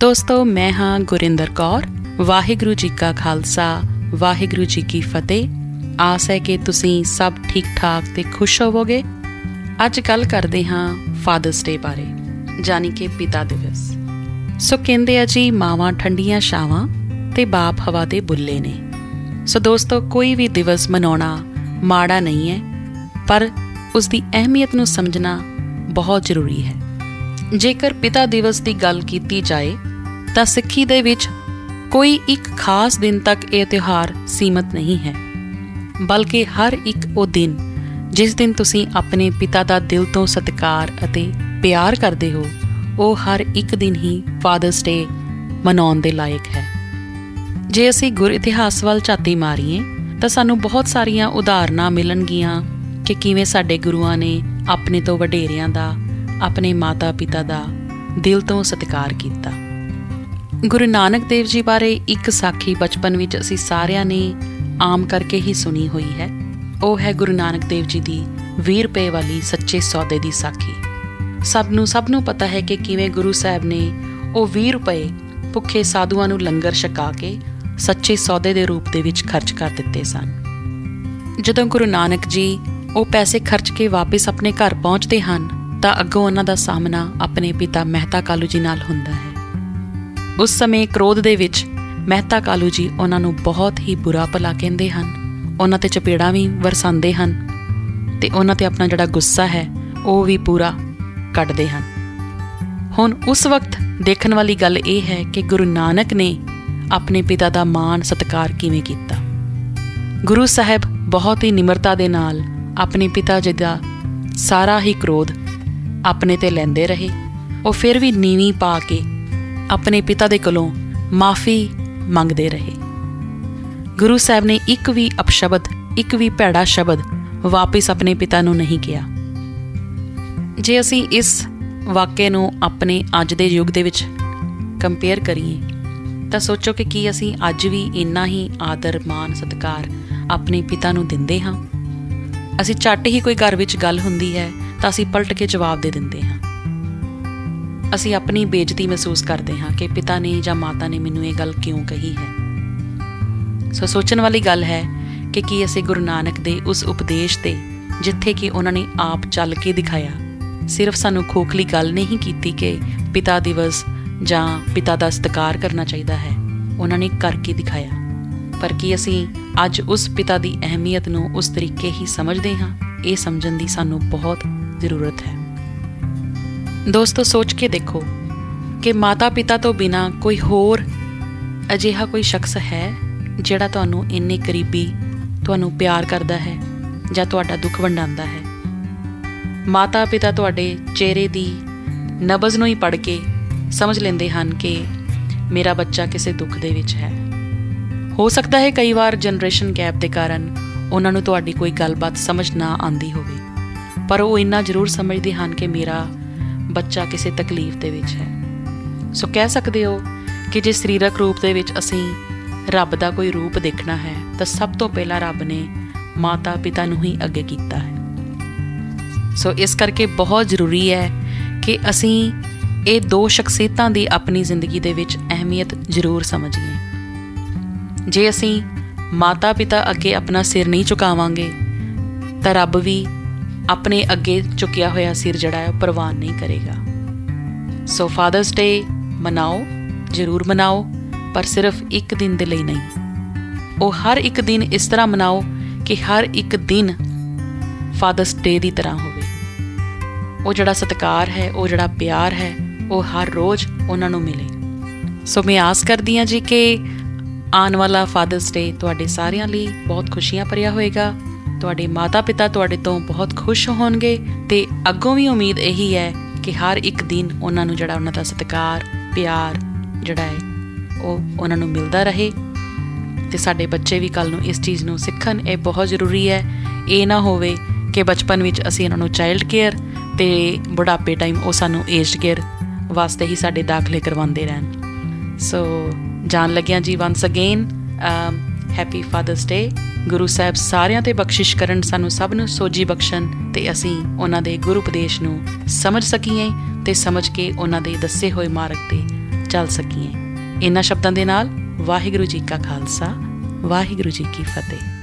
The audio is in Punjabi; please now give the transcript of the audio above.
ਦੋਸਤੋ, ਮੈਂ ਹਾਂ ਗੁਰਿੰਦਰ ਕੌਰ। ਵਾਹਿਗੁਰੂ ਜੀ ਕਾ ਖਾਲਸਾ, ਵਾਹਿਗੁਰੂ ਜੀ ਕੀ ਫਤਿਹ। ਆਸ ਹੈ ਕਿ ਤੁਸੀਂ ਸਭ ਠੀਕ ਠਾਕ ਤੇ ਖੁਸ਼ ਹੋਵੋਗੇ। ਅੱਜ ਕੱਲ ਕਰਦੇ ਹਾਂ ਫਾਦਰਸ ਡੇ ਬਾਰੇ ਜਾਨੀ ਕਿ ਪਿਤਾ ਦਿਵਸ। ਸੋ ਕਹਿੰਦੇ ਆ ਜੀ, ਮਾਵਾਂ ਠੰਡੀਆਂ ਛਾਵਾਂ ਤੇ ਬਾਪ ਹਵਾ ਦੇ ਬੁੱਲੇ ਨੇ। ਸੋ ਦੋਸਤੋ, ਕੋਈ ਵੀ ਦਿਵਸ ਮਨਾਉਣਾ ਮਾੜਾ ਨਹੀਂ ਹੈ, ਪਰ ਉਸ ਦੀ ਅਹਿਮੀਅਤ ਨੂੰ ਸਮਝਣਾ ਬਹੁਤ ਜ਼ਰੂਰੀ ਹੈ। ਜੇਕਰ ਪਿਤਾ ਦਿਵਸ ਦੀ ਗੱਲ ਕੀਤੀ ਜਾਏ, ਤਾਂ ਸਿੱਖੀ ਦੇ ਵਿੱਚ ਕੋਈ ਇੱਕ ਖਾਸ ਦਿਨ ਤੱਕ ਇਹ ਤਿਉਹਾਰ ਸੀਮਤ ਨਹੀਂ ਹੈ। ਬਲਕਿ ਹਰ ਇੱਕ ਉਹ ਦਿਨ ਜਿਸ ਦਿਨ ਤੁਸੀਂ ਆਪਣੇ ਪਿਤਾ ਦਾ ਦਿਲ ਤੋਂ ਸਤਿਕਾਰ ਅਤੇ ਪਿਆਰ ਕਰਦੇ ਹੋ, ਉਹ ਹਰ ਇੱਕ ਦਿਨ ਹੀ ਫਾਦਰਸ ਡੇ ਮਨਾਉਣ ਦੇ ਲਾਇਕ ਹੈ। ਜੇ ਅਸੀਂ ਗੁਰ ਇਤਿਹਾਸ ਵੱਲ ਝਾਤੀ ਮਾਰੀਏ, ਤਾਂ ਸਾਨੂੰ ਬਹੁਤ ਸਾਰੀਆਂ ਉਦਾਹਰਨਾਂ ਮਿਲਣਗੀਆਂ ਕਿ ਕਿਵੇਂ ਸਾਡੇ ਗੁਰੂਆਂ ਨੇ ਆਪਣੇ ਤੋਂ ਵਡੇਰਿਆਂ ਦਾ ਆਪਣੇ ਮਾਤਾ-ਪਿਤਾ ਦਾ ਦਿਲ ਤੋਂ ਸਤਿਕਾਰ ਕੀਤਾ। ਗੁਰੂ ਨਾਨਕ ਦੇਵ ਜੀ ਬਾਰੇ ਇੱਕ ਸਾਖੀ ਬਚਪਨ ਵਿੱਚ ਅਸੀਂ ਸਾਰਿਆਂ ਨੇ ਆਮ ਕਰਕੇ ਹੀ ਸੁਣੀ ਹੋਈ ਹੈ। ਉਹ ਹੈ ਗੁਰੂ ਨਾਨਕ ਦੇਵ ਜੀ ਦੀ 20 ਰੁਪਏ ਵਾਲੀ ਸੱਚੇ ਸੌਦੇ ਦੀ ਸਾਖੀ। ਸਭ ਨੂੰ ਸਭ ਨੂੰ ਪਤਾ ਹੈ ਕਿ ਕਿਵੇਂ ਗੁਰੂ ਸਾਹਿਬ ਨੇ ਉਹ 20 ਰੁਪਏ ਭੁੱਖੇ ਸਾਧੂਆਂ ਨੂੰ ਲੰਗਰ ਛਕਾ ਕੇ ਸੱਚੇ ਸੌਦੇ ਦੇ ਰੂਪ ਦੇ ਵਿੱਚ ਖਰਚ ਕਰ ਦਿੱਤੇ ਸਨ। ਜਦੋਂ ਗੁਰੂ ਨਾਨਕ ਜੀ ਉਹ ਪੈਸੇ ਖਰਚ ਕੇ ਵਾਪਸ ਆਪਣੇ ਘਰ ਪਹੁੰਚਦੇ ਹਨ ਤਾਂ ਅੱਗੋਂ ਉਹਨਾਂ ਦਾ ਸਾਹਮਣਾ ਆਪਣੇ ਪਿਤਾ ਮਹਿਤਾ ਕਾਲੂ ਜੀ ਨਾਲ ਹੁੰਦਾ ਹੈ। ਉਸ ਸਮੇਂ ਕ੍ਰੋਧ ਦੇ ਵਿੱਚ ਮਹਿਤਾ ਕਾਲੂ ਜੀ ਉਹਨਾਂ ਨੂੰ ਬਹੁਤ ਹੀ ਬੁਰਾ ਭਲਾ ਕਹਿੰਦੇ ਹਨ। ਉਹਨਾਂ ਤੇ ਚਪੇੜਾਂ ਵੀ ਵਰਸਾਉਂਦੇ ਹਨ ਤੇ ਉਹਨਾਂ ਤੇ ਆਪਣਾ ਜਿਹੜਾ ਗੁੱਸਾ ਹੈ, ਉਹ ਵੀ ਪੂਰਾ ਕੱਢਦੇ ਹਨ। ਹੁਣ ਉਸ ਵਕਤ ਦੇਖਣ ਵਾਲੀ ਗੱਲ ਇਹ ਹੈ ਕਿ ਗੁਰੂ ਨਾਨਕ ਨੇ ਆਪਣੇ ਪਿਤਾ ਦਾ ਮਾਣ ਸਤਿਕਾਰ ਕਿਵੇਂ ਕੀਤਾ। ਗੁਰੂ ਸਾਹਿਬ ਬਹੁਤ ਹੀ ਨਿਮਰਤਾ ਦੇ ਨਾਲ ਆਪਣੇ ਪਿਤਾ ਜੀ ਦਾ ਸਾਰਾ ਹੀ ਕ੍ਰੋਧ ਆਪਣੇ ਤੇ ਲੈਂਦੇ ਰਹੇ। ਉਹ ਫਿਰ ਵੀ ਨੀਵੀਂ ਪਾ ਕੇ ਆਪਣੇ ਪਿਤਾ ਦੇ ਕੋਲੋਂ ਮਾਫੀ ਮੰਗਦੇ ਰਹੇ। ਗੁਰੂ ਸਾਹਿਬ ਨੇ ਇੱਕ ਵੀ ਅਪਸ਼ਬਦ, ਇੱਕ ਵੀ ਭੈੜਾ ਸ਼ਬਦ ਵਾਪਸ ਆਪਣੇ ਪਿਤਾ ਨੂੰ ਨਹੀਂ ਕਿਹਾ। ਜੇ ਅਸੀਂ ਇਸ ਵਾਕਿਆ ਨੂੰ ਆਪਣੇ ਅੱਜ ਦੇ ਯੁੱਗ ਦੇ ਵਿੱਚ ਕੰਪੇਅਰ ਕਰੀਏ, ਤਾਂ ਸੋਚੋ ਕਿ ਕੀ ਅਸੀਂ ਅੱਜ ਵੀ ਇੰਨਾ ਹੀ ਆਦਰ ਮਾਨ ਸਤਿਕਾਰ ਆਪਣੇ ਪਿਤਾ ਨੂੰ ਦਿੰਦੇ ਹਾਂ? ਅਸੀਂ ਝੱਟ ਹੀ ਕੋਈ ਘਰ ਵਿੱਚ ਗੱਲ ਹੁੰਦੀ ਹੈ ਤਾਂ ਅਸੀਂ ਪਲਟ ਕੇ ਜਵਾਬ ਦੇ ਦਿੰਦੇ ਹਾਂ। ਅਸੀਂ ਆਪਣੀ ਬੇਇੱਜ਼ਤੀ ਮਹਿਸੂਸ ਕਰਦੇ ਹਾਂ ਕਿ ਪਿਤਾ ਨੇ ਜਾਂ ਮਾਤਾ ਨੇ ਮੈਨੂੰ ਇਹ ਗੱਲ ਕਿਉਂ ਕਹੀ ਹੈ। ਸੋ ਸੋਚਣ ਵਾਲੀ ਗੱਲ ਹੈ ਕਿ ਕੀ ਅਸੀਂ ਗੁਰੂ ਨਾਨਕ ਦੇ ਉਸ ਉਪਦੇਸ਼ ਤੇ, ਜਿੱਥੇ ਕਿ ਉਹਨਾਂ ਨੇ ਆਪ ਚੱਲ ਕੇ ਦਿਖਾਇਆ, ਸਿਰਫ ਸਾਨੂੰ ਖੋਖਲੀ ਗੱਲ ਨਹੀਂ ਕੀਤੀ ਕਿ ਪਿਤਾ ਦਿਵਸ ਜਾਂ ਪਿਤਾ ਦਾ ਸਤਿਕਾਰ ਕਰਨਾ ਚਾਹੀਦਾ ਹੈ, ਉਹਨਾਂ ਨੇ ਕਰਕੇ ਦਿਖਾਇਆ। ਪਰ ਕੀ ਅਸੀਂ ਅੱਜ ਉਸ ਪਿਤਾ ਦੀ ਅਹਿਮੀਅਤ ਨੂੰ ਉਸ ਤਰੀਕੇ ਹੀ ਸਮਝਦੇ ਹਾਂ? ਇਹ ਸਮਝਣ ਦੀ ਸਾਨੂੰ ਬਹੁਤ ਜ਼ਰੂਰਤ ਹੈ। ਦੋਸਤੋ, ਸੋਚ ਕੇ ਦੇਖੋ ਕਿ ਮਾਤਾ-ਪਿਤਾ ਤੋਂ ਬਿਨਾ ਕੋਈ ਹੋਰ ਅਜਿਹਾ ਕੋਈ ਸ਼ਖਸ ਹੈ ਜਿਹੜਾ ਤੁਹਾਨੂੰ ਇੰਨੇ ਕਰੀਬੀ ਤੁਹਾਨੂੰ ਪਿਆਰ ਕਰਦਾ ਹੈ ਜਾਂ ਤੁਹਾਡਾ ਦੁੱਖ ਵੰਡਾਉਂਦਾ ਹੈ। ਮਾਤਾ-ਪਿਤਾ ਤੁਹਾਡੇ ਚਿਹਰੇ ਦੀ ਨਬਜ਼ ਨੂੰ ਹੀ ਪੜ ਕੇ ਸਮਝ ਲੈਂਦੇ ਹਨ ਕਿ ਮੇਰਾ ਬੱਚਾ ਕਿਸੇ ਦੁੱਖ ਦੇ ਵਿੱਚ ਹੈ। ਹੋ ਸਕਦਾ ਹੈ ਕਈ ਵਾਰ ਜਨਰੇਸ਼ਨ ਗੈਪ ਦੇ ਕਾਰਨ ਉਹਨਾਂ ਨੂੰ ਤੁਹਾਡੀ ਕੋਈ ਗੱਲਬਾਤ ਸਮਝ ਨਾ ਆਂਦੀ ਹੋਵੇ। ਪਰ ਉਹ ਇੰਨਾ ਜ਼ਰੂਰ ਸਮਝਦੇ ਹਨ ਕਿ ਮੇਰਾ ਬੱਚਾ ਕਿਸੇ ਤਕਲੀਫ ਦੇ ਵਿੱਚ ਹੈ। ਸੋ ਕਹਿ ਸਕਦੇ ਹੋ ਕਿ ਜੇ ਸਰੀਰਕ ਰੂਪ ਦੇ ਵਿੱਚ ਅਸੀਂ ਰੱਬ ਦਾ ਕੋਈ ਰੂਪ ਦੇਖਣਾ ਹੈ, ਤਾਂ ਸਭ ਤੋਂ ਪਹਿਲਾਂ ਰੱਬ ਨੇ ਮਾਤਾ ਪਿਤਾ ਨੂੰ ਹੀ ਅੱਗੇ ਕੀਤਾ ਹੈ। ਸੋ ਇਸ ਕਰਕੇ ਬਹੁਤ ਜ਼ਰੂਰੀ ਹੈ ਕਿ ਅਸੀਂ ਇਹ ਦੋ ਸ਼ਖਸੀਅਤਾਂ ਦੀ ਆਪਣੀ ਜ਼ਿੰਦਗੀ ਦੇ ਵਿੱਚ ਅਹਿਮੀਅਤ ਜ਼ਰੂਰ ਸਮਝੀਏ। ਜੇ ਅਸੀਂ ਮਾਤਾ ਪਿਤਾ ਅੱਗੇ ਆਪਣਾ ਸਿਰ ਨਹੀਂ ਝੁਕਾਵਾਂਗੇ, ਤਾਂ ਰੱਬ ਵੀ ਆਪਣੇ ਅੱਗੇ ਝੁਕਿਆ ਹੋਇਆ ਸਿਰ ਜਿਹੜਾ ਹੈ ਪ੍ਰਵਾਨ ਨਹੀਂ ਕਰੇਗਾ। ਸੋ ਫਾਦਰਸ ਡੇ ਮਨਾਓ, ਜ਼ਰੂਰ ਮਨਾਓ, ਪਰ ਸਿਰਫ ਇੱਕ ਦਿਨ ਦੇ ਲਈ ਨਹੀਂ। ਉਹ ਹਰ ਇੱਕ ਦਿਨ ਇਸ ਤਰ੍ਹਾਂ ਮਨਾਓ ਕਿ ਹਰ ਇੱਕ ਦਿਨ ਫਾਦਰਸ ਡੇ ਦੀ ਤਰ੍ਹਾਂ ਹੋਵੇ। ਉਹ ਜਿਹੜਾ ਸਤਿਕਾਰ ਹੈ, ਉਹ ਜਿਹੜਾ ਪਿਆਰ ਹੈ, ਉਹ ਹਰ ਰੋਜ਼ ਉਹਨਾਂ ਨੂੰ ਮਿਲੇ। ਸੋ ਮੈਂ ਆਸ ਕਰਦੀ ਹਾਂ ਜੀ ਕਿ ਆਉਣ ਵਾਲਾ ਫਾਦਰਸ ਡੇ ਤੁਹਾਡੇ ਸਾਰਿਆਂ ਲਈ ਬਹੁਤ ਖੁਸ਼ੀਆਂ ਭਰਿਆ ਹੋਏਗਾ। ਤੁਹਾਡੇ ਮਾਤਾ-ਪਿਤਾ ਤੁਹਾਡੇ ਤੋਂ ਬਹੁਤ ਖੁਸ਼ ਹੋਣਗੇ ਤੇ ਅੱਗੋਂ ਵੀ ਉਮੀਦ ਇਹੀ ਹੈ ਕਿ ਹਰ ਇੱਕ ਦਿਨ ਉਹਨਾਂ ਨੂੰ ਜਿਹੜਾ ਉਹਨਾਂ ਦਾ ਸਤਿਕਾਰ, ਪਿਆਰ ਜਿਹੜਾ ਹੈ, ਉਹ ਉਹਨਾਂ ਨੂੰ ਮਿਲਦਾ ਰਹੇ। ਤੇ ਸਾਡੇ ਬੱਚੇ ਵੀ ਕੱਲ ਨੂੰ ਇਸ ਚੀਜ਼ ਨੂੰ ਸਿੱਖਣ, ਇਹ ਬਹੁਤ ਜ਼ਰੂਰੀ ਹੈ। ਇਹ ਨਾ ਹੋਵੇ ਕਿ ਬਚਪਨ ਵਿੱਚ ਅਸੀਂ ਇਹਨਾਂ ਨੂੰ ਚਾਈਲਡ ਕੇਅਰ ਤੇ ਬੁਢਾਪੇ ਟਾਈਮ ਉਹ ਸਾਨੂੰ ਏਜਡ ਕੇਅਰ ਵਾਸਤੇ ਹੀ ਸਾਡੇ ਦਾਖਲੇ ਕਰਵਾਉਂਦੇ ਰਹਿਣ। ਸੋ ਜਾਣ ਲੱਗਿਆਂ ਜੀ once again happy father's day Guru Sahib ਸਾਰਿਆਂ ਤੇ ਬਖਸ਼ਿਸ਼ ਕਰਨ ਸਾਨੂੰ ਸਭ ਨੂੰ ਸੋਜੀ ਬਖਸ਼ਣ ਤੇ ਅਸੀਂ ਉਹਨਾਂ ਦੇ ਗੁਰੂ ਉਪਦੇਸ਼ ਨੂੰ ਸਮਝ ਸਕੀਏ ਤੇ ਸਮਝ ਕੇ ਉਹਨਾਂ ਦੇ ਦੱਸੇ ਹੋਏ ਮਾਰਗ ਤੇ ਚੱਲ ਸਕੀਏ। ਇਹਨਾਂ ਸ਼ਬਦਾਂ ਦੇ ਨਾਲ ਵਾਹਿਗੁਰੂ ਜੀ ਕਾ ਖਾਲਸਾ, ਵਾਹਿਗੁਰੂ ਜੀ ਕੀ ਫਤਿਹ।